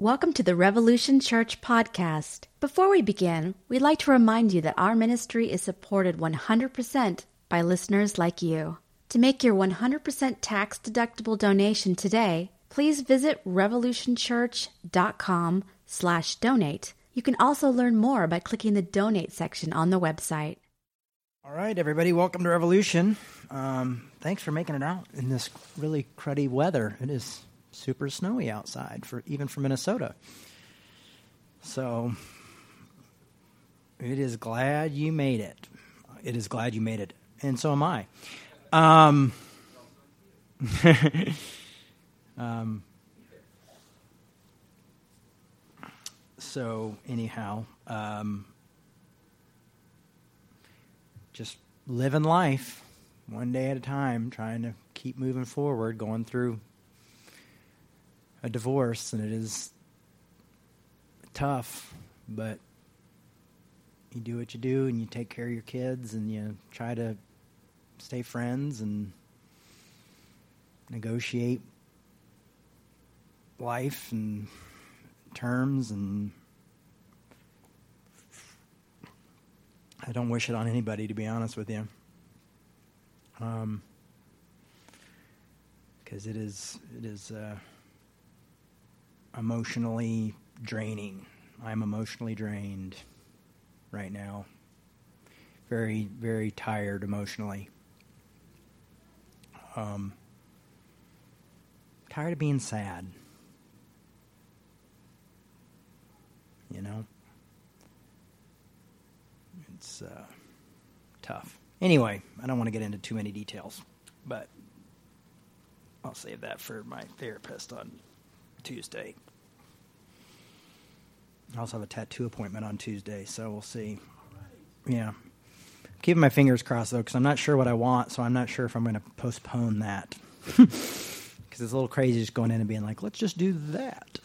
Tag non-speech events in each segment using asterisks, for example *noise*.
Welcome to the Revolution Church podcast. Before we begin, we'd like to remind you that our ministry is supported 100% by listeners like you. To make your 100% tax deductible donation today, please visit revolutionchurch.com slash donate. You can also learn more by clicking the donate section on the website. All right, everybody, welcome to Revolution. Um, thanks for making it out in this really cruddy weather. It is super snowy outside for even for Minnesota. So it is glad you made it. It is glad you made it, and so am I. Um, *laughs* um, so anyhow, um, just living life one day at a time, trying to keep moving forward, going through a divorce, and it is tough, but you do what you do, and you take care of your kids, and you try to stay friends and negotiate life and terms and I don't wish it on anybody to be honest with you. Um, because it is it is uh, emotionally draining. I'm emotionally drained right now. Very, very tired emotionally. Um, tired of being sad. You know? It's uh, tough. Anyway, I don't want to get into too many details, but I'll save that for my therapist on Tuesday. I also have a tattoo appointment on Tuesday, so we'll see. Yeah. Keeping my fingers crossed, though, because I'm not sure what I want, so I'm not sure if I'm going to postpone that. *laughs* Because it's a little crazy just going in and being like, let's just do that.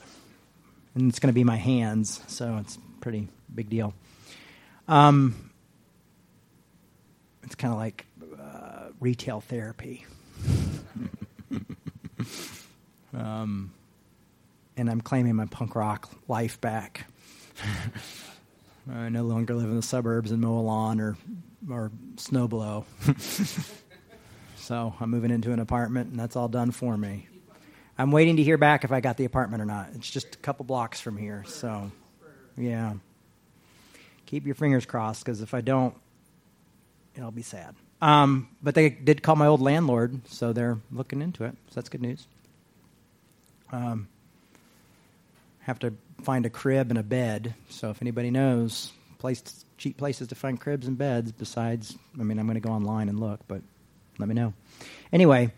And it's going to be my hands, so it's pretty big deal. Um, it's kind of like uh, retail therapy. *laughs* um, and I'm claiming my punk rock life back. I no longer live in the suburbs and mow a lawn or or snow blow. *laughs* so I'm moving into an apartment, and that's all done for me. I'm waiting to hear back if I got the apartment or not. It's just a couple blocks from here, so yeah. Keep your fingers crossed, because if I don't, it'll be sad. Um, but they did call my old landlord, so they're looking into it. So that's good news. Um, have to find a crib and a bed. So if anybody knows place cheap places to find cribs and beds, besides, I mean, I'm going to go online and look, but let me know. Anyway,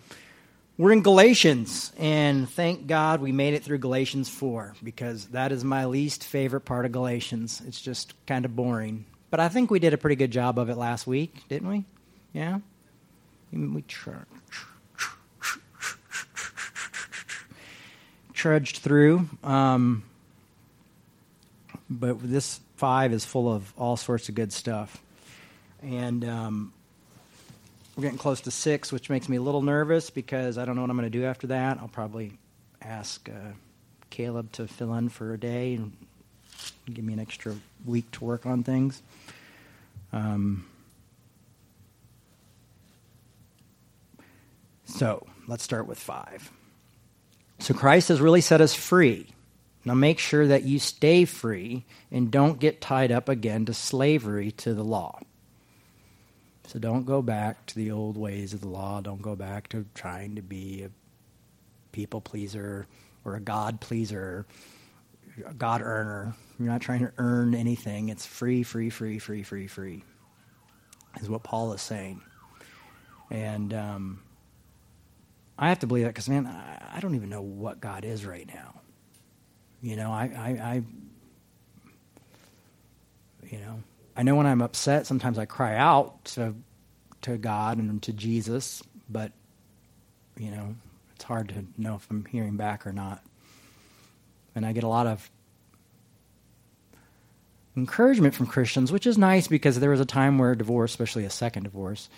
we're in Galatians, and thank God we made it through Galatians 4 because that is my least favorite part of Galatians. It's just kind of boring. But I think we did a pretty good job of it last week, didn't we? Yeah? We trudged through. Um, but this five is full of all sorts of good stuff. And um, we're getting close to six, which makes me a little nervous because I don't know what I'm going to do after that. I'll probably ask uh, Caleb to fill in for a day and give me an extra week to work on things. Um, so let's start with five. So Christ has really set us free. Now make sure that you stay free and don't get tied up again to slavery to the law. So don't go back to the old ways of the law. Don't go back to trying to be a people pleaser or a God pleaser, a God earner. You're not trying to earn anything. It's free, free, free, free, free, free, is what Paul is saying. And um, I have to believe that because, man, I, don't even know what God is right now. You know, I, I, I, you know, I know when I'm upset, sometimes I cry out to, to God and to Jesus, but, you know, it's hard to know if I'm hearing back or not. And I get a lot of encouragement from Christians, which is nice because there was a time where divorce, especially a second divorce,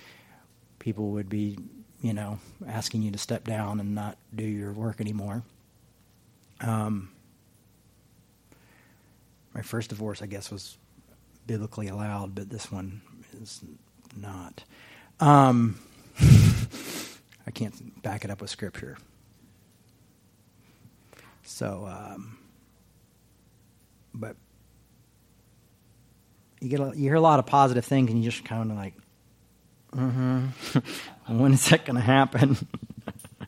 people would be, you know, asking you to step down and not do your work anymore. Um, My first divorce, I guess, was biblically allowed, but this one is not. Um, *laughs* I can't back it up with scripture. So, um, but you get a, you hear a lot of positive things, and you just kind of like, mm-hmm. *laughs* when is that going to happen?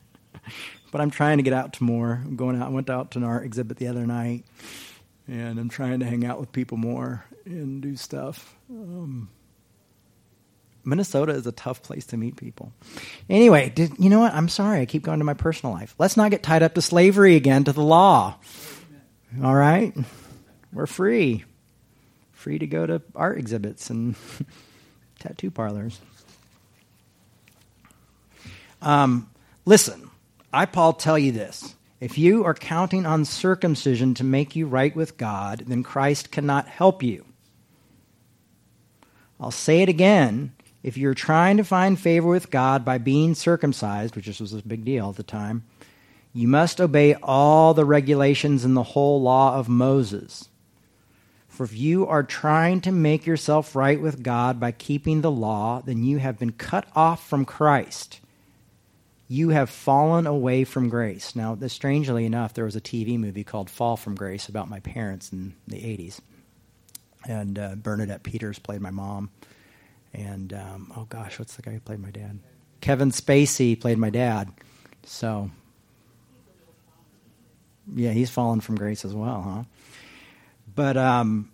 *laughs* but I'm trying to get out to more. I'm going out. I went out to an art exhibit the other night, and I'm trying to hang out with people more and do stuff. Um, Minnesota is a tough place to meet people. Anyway, did, you know what? I'm sorry. I keep going to my personal life. Let's not get tied up to slavery again, to the law. All right? We're free. Free to go to art exhibits and *laughs* tattoo parlors. Um, listen, I, Paul, tell you this. If you are counting on circumcision to make you right with God, then Christ cannot help you. I'll say it again. If you're trying to find favor with God by being circumcised, which was a big deal at the time, you must obey all the regulations in the whole law of Moses. For if you are trying to make yourself right with God by keeping the law, then you have been cut off from Christ. You have fallen away from grace. Now, strangely enough, there was a TV movie called Fall from Grace about my parents in the 80s. And uh, Bernadette Peters played my mom. And, um, oh gosh, what's the guy who played my dad? Kevin Spacey played my dad. So, yeah, he's fallen from grace as well, huh? But um,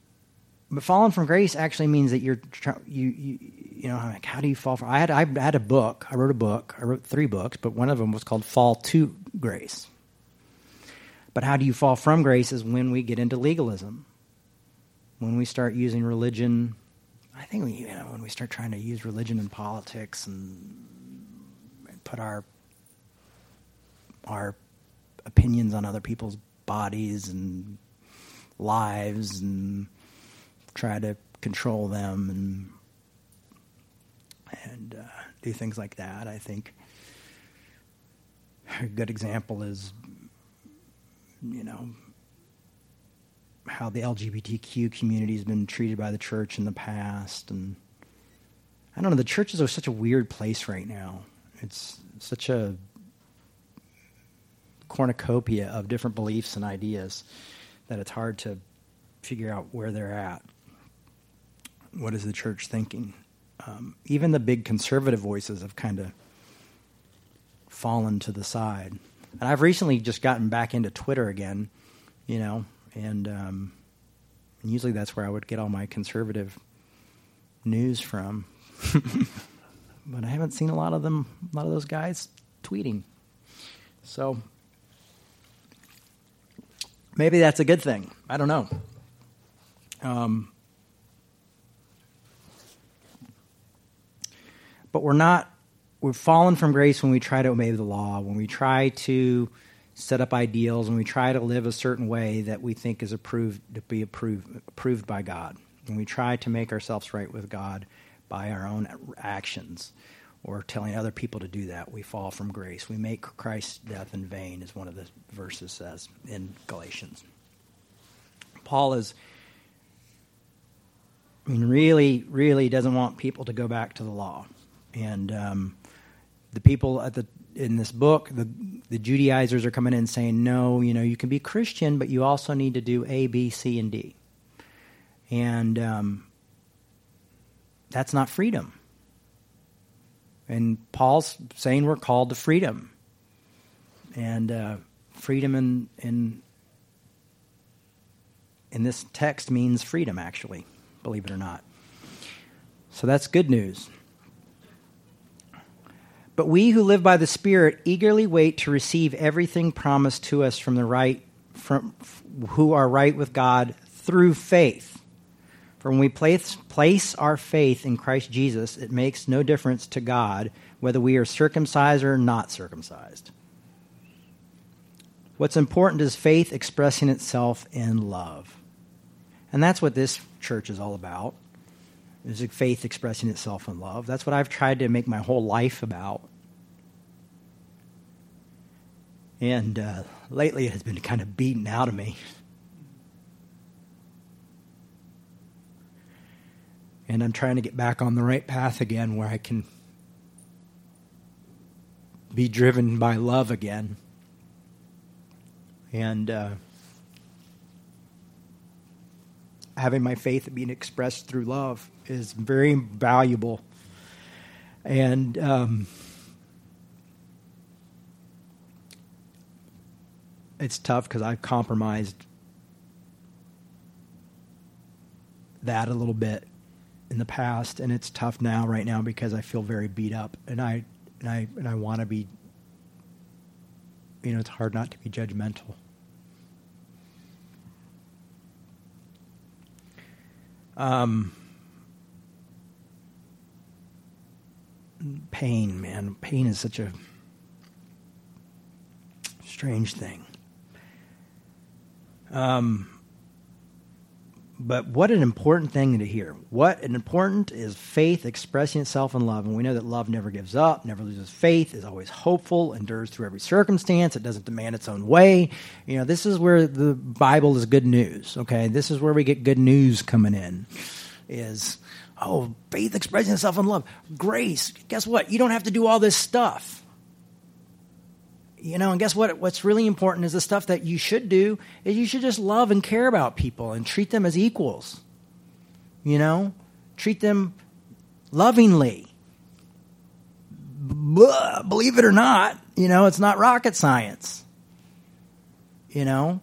but falling from grace actually means that you're you you you know like how do you fall from? I had I had a book. I wrote a book. I wrote three books, but one of them was called Fall to Grace. But how do you fall from grace is when we get into legalism. When we start using religion, I think we, you know when we start trying to use religion in politics and, and put our our opinions on other people's bodies and lives and try to control them and and uh, do things like that. I think a good example is, you know, how the LGBTQ community has been treated by the church in the past, and I don't know. The churches are such a weird place right now. It's such a cornucopia of different beliefs and ideas that it's hard to figure out where they're at. What is the church thinking? Um, even the big conservative voices have kind of fallen to the side. And I've recently just gotten back into Twitter again, you know, and, um, and usually that's where I would get all my conservative news from. *laughs* but I haven't seen a lot of them, a lot of those guys tweeting. So Maybe that's a good thing. I don't know. Um, but we're not, we've fallen from grace when we try to obey the law, when we try to set up ideals, when we try to live a certain way that we think is approved to be approved, approved by God. When we try to make ourselves right with God by our own actions or telling other people to do that, we fall from grace. We make Christ's death in vain, as one of the verses says in Galatians. Paul is, I mean, really, really doesn't want people to go back to the law. And um, the people at the in this book, the the Judaizers are coming in saying, no, you know, you can be Christian, but you also need to do A, B, C, and D. And um, that's not freedom. And Paul's saying we're called to freedom. And uh, freedom in, in, in this text means freedom, actually, believe it or not. So that's good news. But we who live by the Spirit eagerly wait to receive everything promised to us from the right, from who are right with God through faith. For when we place, place our faith in Christ Jesus, it makes no difference to God whether we are circumcised or not circumcised. What's important is faith expressing itself in love. And that's what this church is all about. Is faith expressing itself in love. That's what I've tried to make my whole life about. And uh, lately it has been kind of beaten out of me. And I'm trying to get back on the right path again where I can be driven by love again. And. Uh, having my faith being expressed through love is very valuable. And um, it's tough because I've compromised that a little bit in the past, and it's tough now, right now, because I feel very beat up, and I and I and I want to be. You know, it's hard not to be judgmental. Um, pain, man, pain is such a strange thing. Um, but what an important thing to hear. What an important is faith expressing itself in love. And we know that love never gives up, never loses faith, is always hopeful, endures through every circumstance. It doesn't demand its own way. You know, this is where the Bible is good news, okay? This is where we get good news coming in. Is, oh, faith expressing itself in love. Grace, guess what? You don't have to do all this stuff. You know, and guess what? What's really important is the stuff that you should do is you should just love and care about people and treat them as equals. You know, treat them lovingly. Believe it or not, you know, it's not rocket science. You know,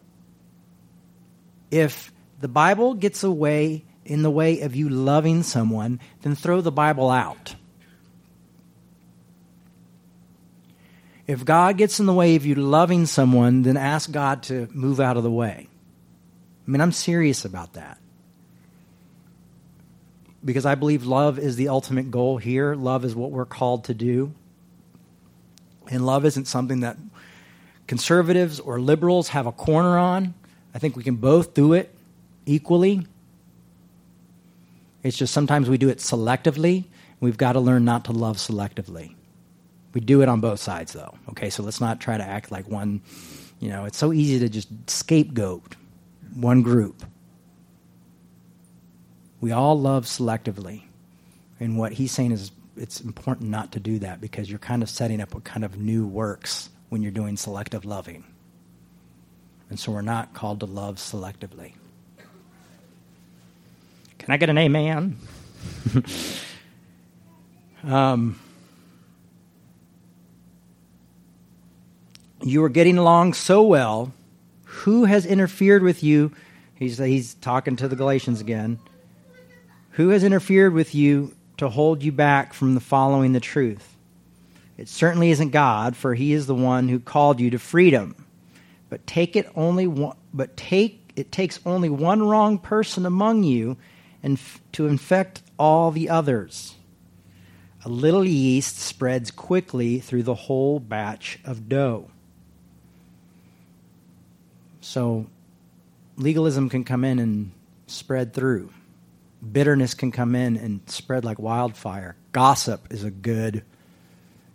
if the Bible gets away in the way of you loving someone, then throw the Bible out. If God gets in the way of you loving someone, then ask God to move out of the way. I mean, I'm serious about that. Because I believe love is the ultimate goal here. Love is what we're called to do. And love isn't something that conservatives or liberals have a corner on. I think we can both do it equally. It's just sometimes we do it selectively. We've got to learn not to love selectively. We do it on both sides, though. Okay, so let's not try to act like one. You know, it's so easy to just scapegoat one group. We all love selectively. And what he's saying is it's important not to do that because you're kind of setting up what kind of new works when you're doing selective loving. And so we're not called to love selectively. Can I get an amen? *laughs* um, you are getting along so well. Who has interfered with you? He's, he's talking to the Galatians again. Who has interfered with you to hold you back from the following the truth? It certainly isn't God, for he is the one who called you to freedom. But take it only one, but take it takes only one wrong person among you and f- to infect all the others. A little yeast spreads quickly through the whole batch of dough. So legalism can come in and spread through. Bitterness can come in and spread like wildfire. Gossip is a good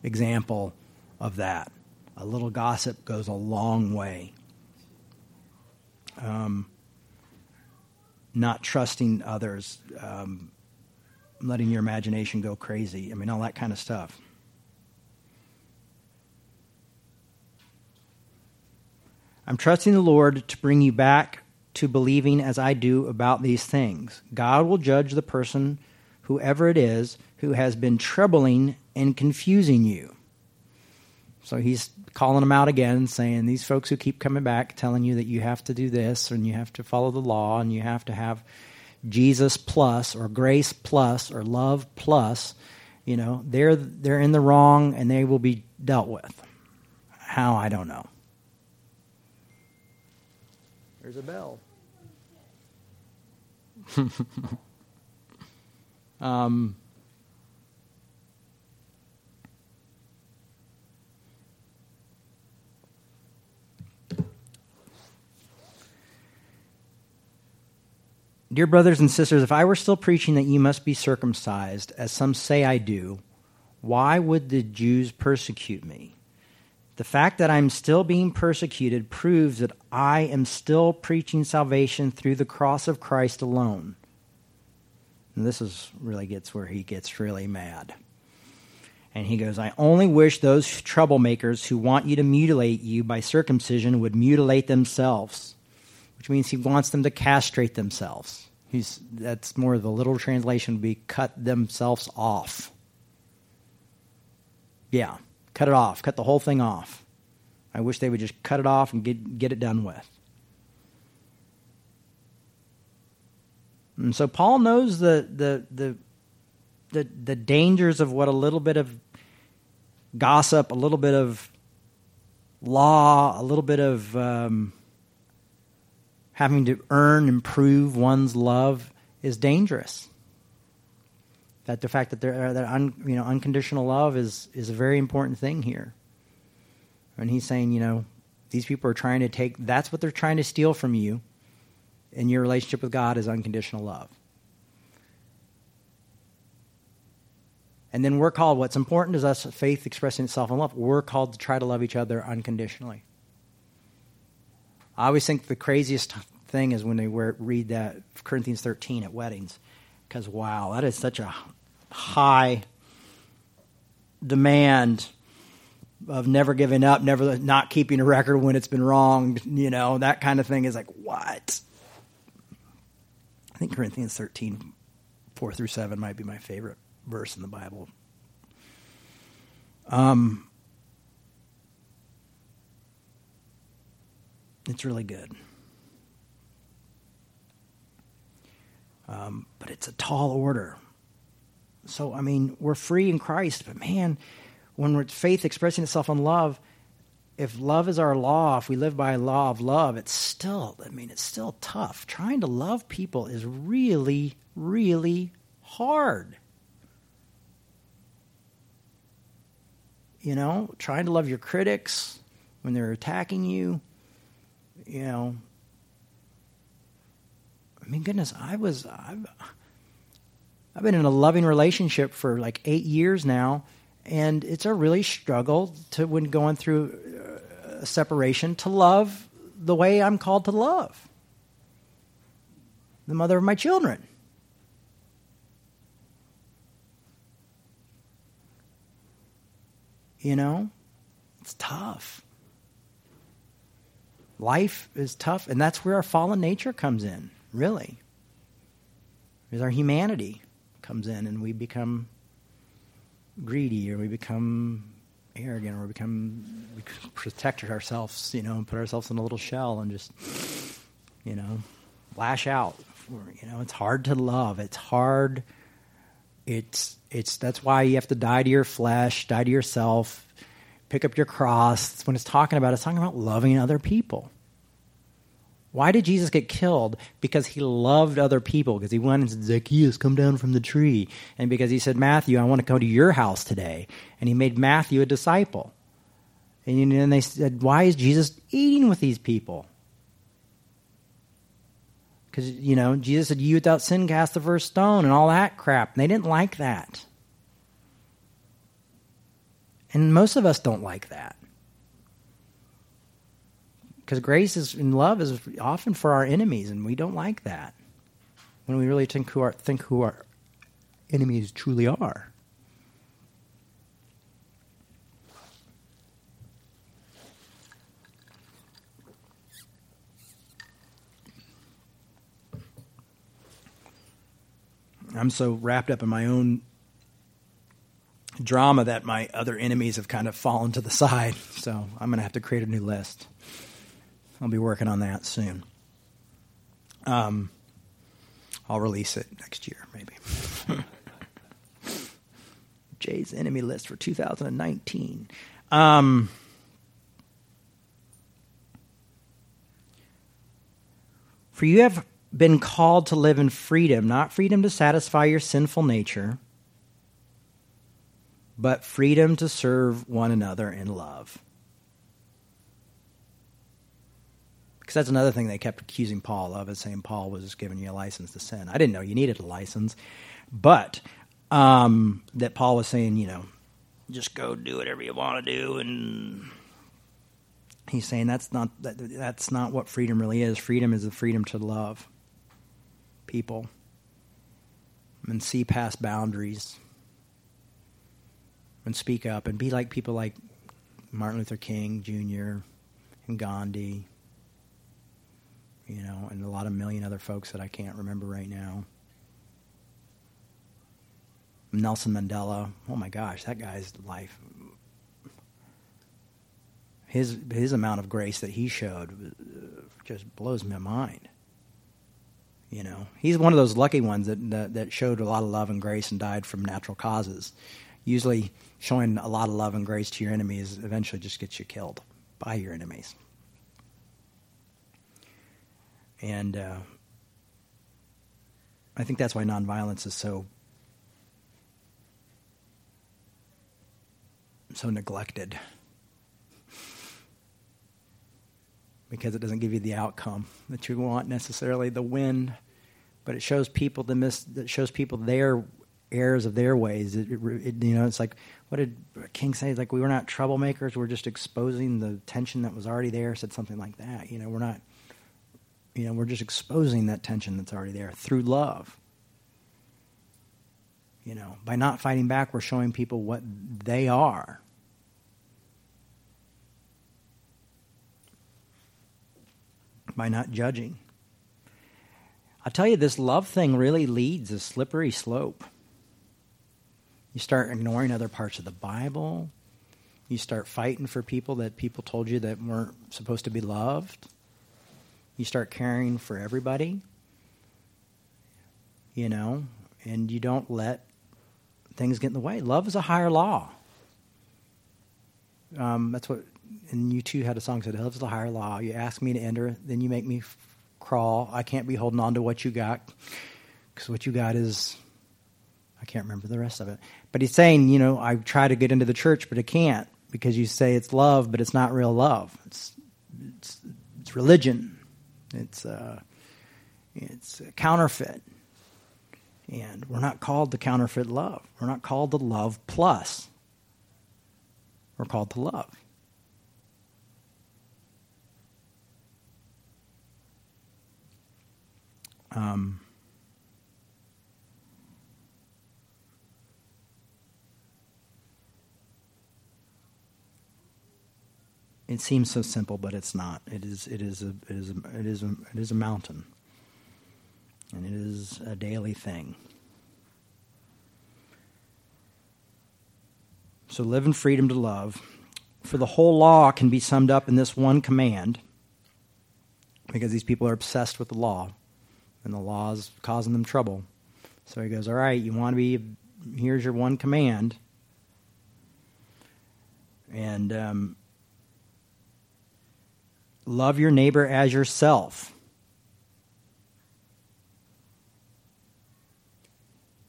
example of that. A little gossip goes a long way. Um, not trusting others, um, letting your imagination go crazy. I mean, all that kind of stuff. I'm trusting the Lord to bring you back to believing as I do about these things. God will judge the person, whoever it is, who has been troubling and confusing you. So he's calling them out again, saying, These folks who keep coming back, telling you that you have to do this and you have to follow the law and you have to have Jesus plus or grace plus or love plus, you know, they're, they're in the wrong and they will be dealt with. How, I don't know. There's a bell. *laughs* um, Dear brothers and sisters, if I were still preaching that you must be circumcised, as some say I do, why would the Jews persecute me? The fact that I'm still being persecuted proves that I am still preaching salvation through the cross of Christ alone. And this is really gets where he gets really mad. And he goes, I only wish those troublemakers who want you to mutilate you by circumcision would mutilate themselves, which means he wants them to castrate themselves. He's, that's more of the literal translation would be cut themselves off. Yeah, cut it off, cut the whole thing off. I wish they would just cut it off and get, get it done with. And so Paul knows the, the, the the the dangers of what a little bit of gossip, a little bit of law, a little bit of um, having to earn and prove one's love is dangerous. That the fact that there uh, that un, you know unconditional love is is a very important thing here. And he's saying, you know, these people are trying to take that's what they're trying to steal from you and your relationship with God is unconditional love. And then we're called, what's important is us, faith expressing itself in love. We're called to try to love each other unconditionally. I always think the craziest thing is when they wear, read that Corinthians 13 at weddings. Because, wow, that is such a high demand of never giving up, never not keeping a record when it's been wrong, you know, that kind of thing is like, what? I think Corinthians 13, 4 through 7 might be my favorite verse in the Bible. Um, it's really good. Um, but it's a tall order. So, I mean, we're free in Christ, but man, when we're faith expressing itself in love, if love is our law, if we live by a law of love, it's still, I mean, it's still tough. Trying to love people is really, really hard. you know, trying to love your critics when they're attacking you, you know. I mean, goodness, I was, I've, I've been in a loving relationship for like eight years now, and it's a really struggle to, when going through uh, a separation, to love the way I'm called to love the mother of my children. You know, it's tough. Life is tough, and that's where our fallen nature comes in, really. Is our humanity comes in, and we become greedy, or we become arrogant, or we become we protect ourselves, you know, and put ourselves in a little shell and just, you know, lash out. You know, it's hard to love. It's hard. It's it's that's why you have to die to your flesh, die to yourself, pick up your cross. When it's talking about it's talking about loving other people. Why did Jesus get killed? Because he loved other people. Because he went and said, Zacchaeus, come down from the tree. And because he said, Matthew, I want to go to your house today. And he made Matthew a disciple. And then they said, Why is Jesus eating with these people? Because, you know, Jesus said, You without sin cast the first stone and all that crap. And they didn't like that. And most of us don't like that. Because grace is and love is often for our enemies, and we don't like that. When we really think who our, think who our enemies truly are. I'm so wrapped up in my own drama that my other enemies have kind of fallen to the side. *laughs* So I'm going to have to create a new list. I'll be working on that soon. Um, I'll release it next year, maybe. *laughs* Jay's enemy list for 2019. Um, for you have been called to live in freedom, not freedom to satisfy your sinful nature but freedom to serve one another in love. Because that's another thing they kept accusing Paul of, is saying Paul was giving you a license to sin. I didn't know you needed a license, but um, that Paul was saying, you know, just go do whatever you want to do, and he's saying that's not that, that's not what freedom really is. Freedom is the freedom to love people and see past boundaries and speak up and be like people like Martin Luther King Jr. and Gandhi, you know, and a lot of million other folks that I can't remember right now. Nelson Mandela. Oh my gosh, that guy's life. His his amount of grace that he showed uh, just blows my mind. You know, he's one of those lucky ones that, that, that showed a lot of love and grace and died from natural causes. Usually, showing a lot of love and grace to your enemies eventually just gets you killed by your enemies. And uh, I think that's why nonviolence is so so neglected. Because it doesn't give you the outcome that you want necessarily the win but it shows people the mis it shows people their errors of their ways. It, it, you know it's like what did king say? Like we were not troublemakers we're just exposing the tension that was already there said something like that you know we're not you know we're just exposing that tension that's already there through love you know, by not fighting back, we're showing people what they are. By not judging. I'll tell you, this love thing really leads a slippery slope. You start ignoring other parts of the Bible. You start fighting for people that people told you that weren't supposed to be loved. You start caring for everybody. You know, and you don't let things get in the way. Love is a higher law. Um, that's what, and you too had a song that said, Love is a higher law. You ask me to enter, then you make me f- crawl. I can't be holding on to what you got because what you got is, I can't remember the rest of it. But he's saying, you know, I try to get into the church, but I can't because you say it's love, but it's not real love. It's, it's, it's religion. It's, uh, it's counterfeit. And we're not called to counterfeit love. We're not called to love plus. We're called to love. Um, it seems so simple, but it's not. It is. It is a. It is. A, it is. A, it is a mountain and it is a daily thing. So live in freedom to love. For the whole law can be summed up in this one command, because these people are obsessed with the law, and the law is causing them trouble. So he goes, All right, you want to be, here's your one command. And um, love your neighbor as yourself.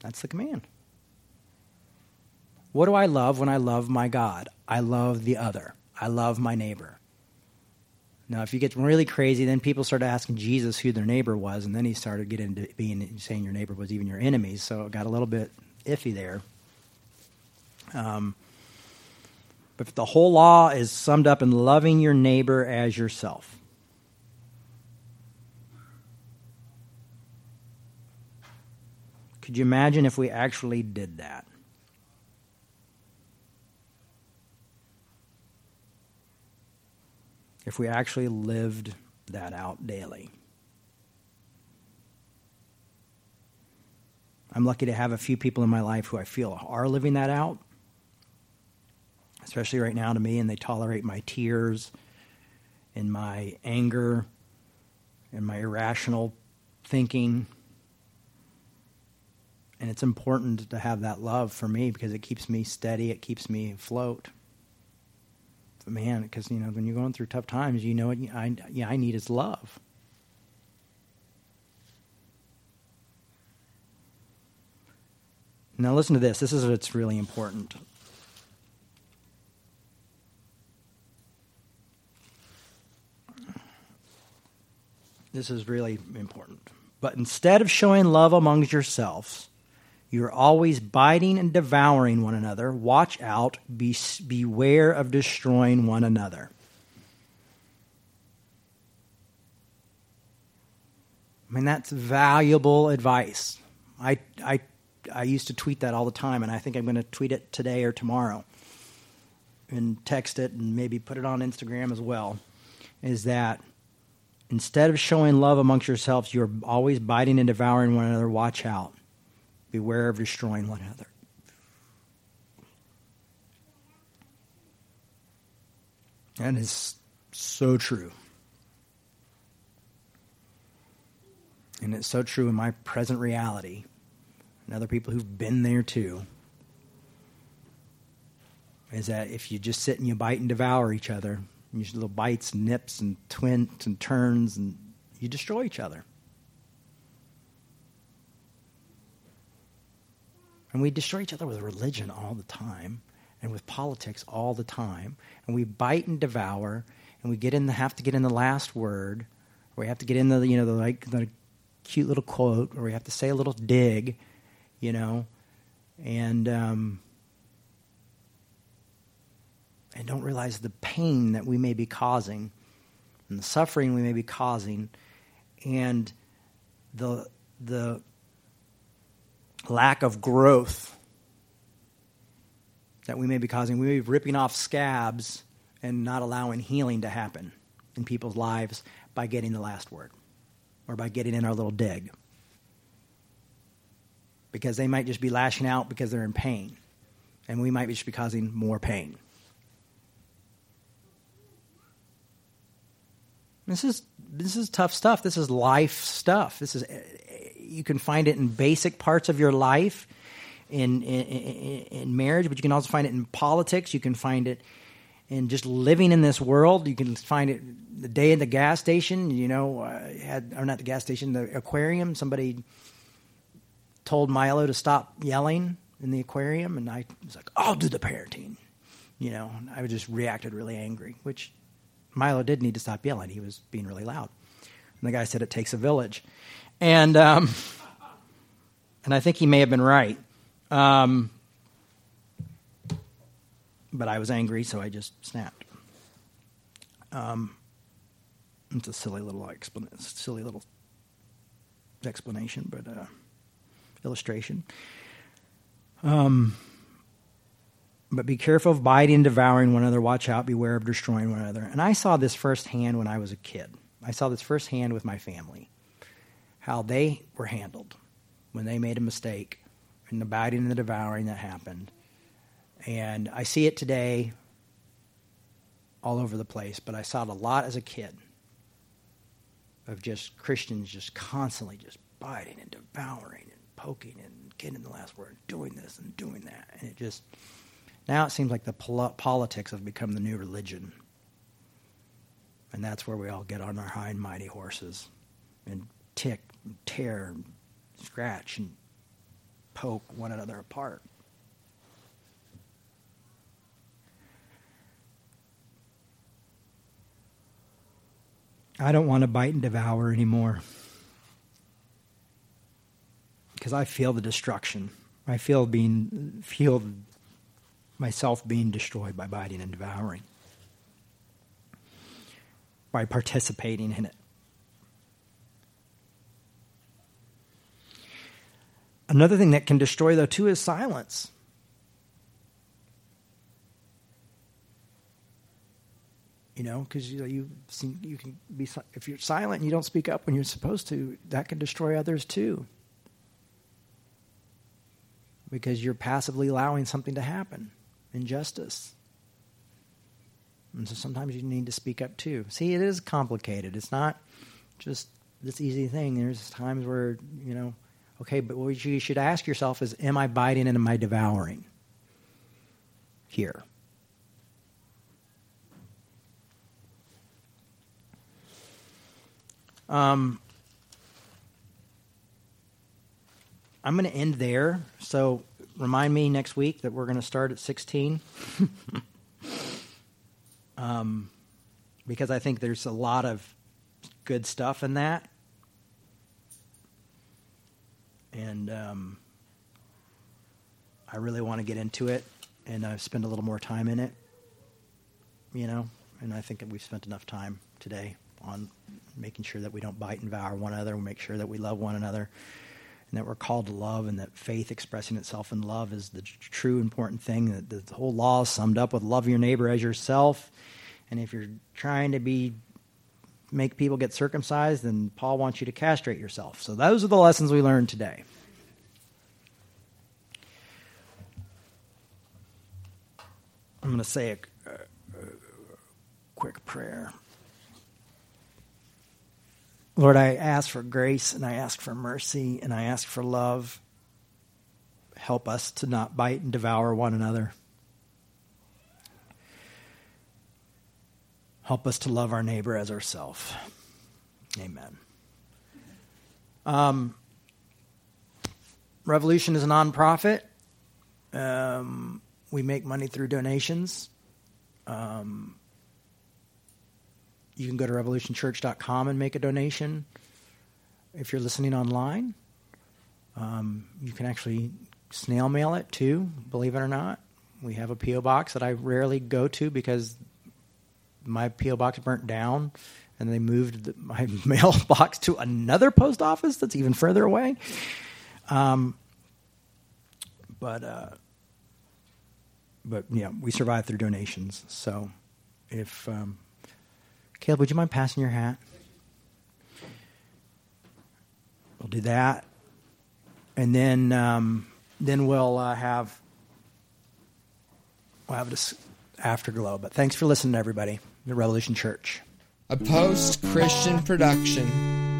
That's the command. What do I love when I love my God? I love the other. I love my neighbor. Now, if you get really crazy, then people started asking Jesus who their neighbor was, and then he started getting into being saying your neighbor was even your enemy. So it got a little bit iffy there. Um, but the whole law is summed up in loving your neighbor as yourself. Could you imagine if we actually did that? If we actually lived that out daily. I'm lucky to have a few people in my life who I feel are living that out, especially right now to me, and they tolerate my tears and my anger and my irrational thinking and it's important to have that love for me because it keeps me steady, it keeps me afloat. But man, because you know when you're going through tough times, you know what I, yeah, I need is love. Now listen to this. This is what's really important. This is really important. But instead of showing love amongst yourselves, you're always biting and devouring one another. Watch out. Be, beware of destroying one another. I mean, that's valuable advice. I, I I used to tweet that all the time, and I think I'm going to tweet it today or tomorrow and text it and maybe put it on Instagram as well. Is that instead of showing love amongst yourselves, you're always biting and devouring one another. Watch out. Beware of destroying one another. That is so true. And it's so true in my present reality and other people who've been there too. Is that if you just sit and you bite and devour each other, you little bites, and nips, and twins and turns, and you destroy each other. And we destroy each other with religion all the time and with politics all the time. And we bite and devour, and we get in the, have to get in the last word, or we have to get in the you know the like the cute little quote, or we have to say a little dig, you know, and um, and don't realize the pain that we may be causing, and the suffering we may be causing, and the the lack of growth that we may be causing. We may be ripping off scabs and not allowing healing to happen in people's lives by getting the last word or by getting in our little dig. Because they might just be lashing out because they're in pain, and we might just be causing more pain. This is this is tough stuff. This is life stuff. This is you can find it in basic parts of your life in, in, in marriage, but you can also find it in politics. You can find it in just living in this world. You can find it the day in the gas station. You know, uh, had or not the gas station, the aquarium. Somebody told Milo to stop yelling in the aquarium, and I was like, "I'll do the parenting." You know, I just reacted really angry, which Milo did need to stop yelling. He was being really loud. And the guy said, "It takes a village," and um, and I think he may have been right. Um, but I was angry, so I just snapped. Um, it's a silly little explanation, silly little explanation, but uh, illustration. Um, but be careful of biting and devouring one another. Watch out. Beware of destroying one another. And I saw this firsthand when I was a kid. I saw this firsthand with my family, how they were handled when they made a mistake and the biting and the devouring that happened. And I see it today all over the place, but I saw it a lot as a kid of just Christians just constantly just biting and devouring and poking and getting the last word, doing this and doing that. And it just, now it seems like the pol- politics have become the new religion. And that's where we all get on our high and mighty horses and tick and tear and scratch and poke one another apart. I don't want to bite and devour anymore. Because I feel the destruction. I feel being feel myself being destroyed by biting and devouring. By participating in it. Another thing that can destroy, though, too, is silence. You know, because you, you you can be if you're silent and you don't speak up when you're supposed to, that can destroy others too. Because you're passively allowing something to happen, injustice. And so sometimes you need to speak up too. See, it is complicated. It's not just this easy thing. There's times where you know Okay, but what you should ask yourself is Am I biting and am I devouring here? Um, I'm going to end there. So remind me next week that we're going to start at 16. *laughs* um, because I think there's a lot of good stuff in that and um, I really want to get into it and uh, spend a little more time in it. You know, and I think that we've spent enough time today on making sure that we don't bite and devour one another. We make sure that we love one another, and that we're called to love, and that faith expressing itself in love is the true important thing. That the whole law is summed up with love your neighbor as yourself. And if you're trying to be make people get circumcised, then Paul wants you to castrate yourself. So those are the lessons we learned today. I'm going to say a, a, a quick prayer. Lord, I ask for grace and I ask for mercy and I ask for love. Help us to not bite and devour one another. Help us to love our neighbor as ourselves. Amen. Um, Revolution is a nonprofit. Um, we make money through donations. Um, you can go to revolutionchurch.com and make a donation. If you're listening online, um, you can actually snail mail it too, believe it or not. We have a P.O. box that I rarely go to because my P.O. box burnt down and they moved the, *laughs* my *laughs* mailbox to another post office that's even further away. Um, but, uh, but yeah, we survive through donations. So if, um, Caleb, would you mind passing your hat? We'll do that, and then um, then we'll uh, have we'll have this afterglow. But thanks for listening, everybody. The Revolution Church, a post Christian production.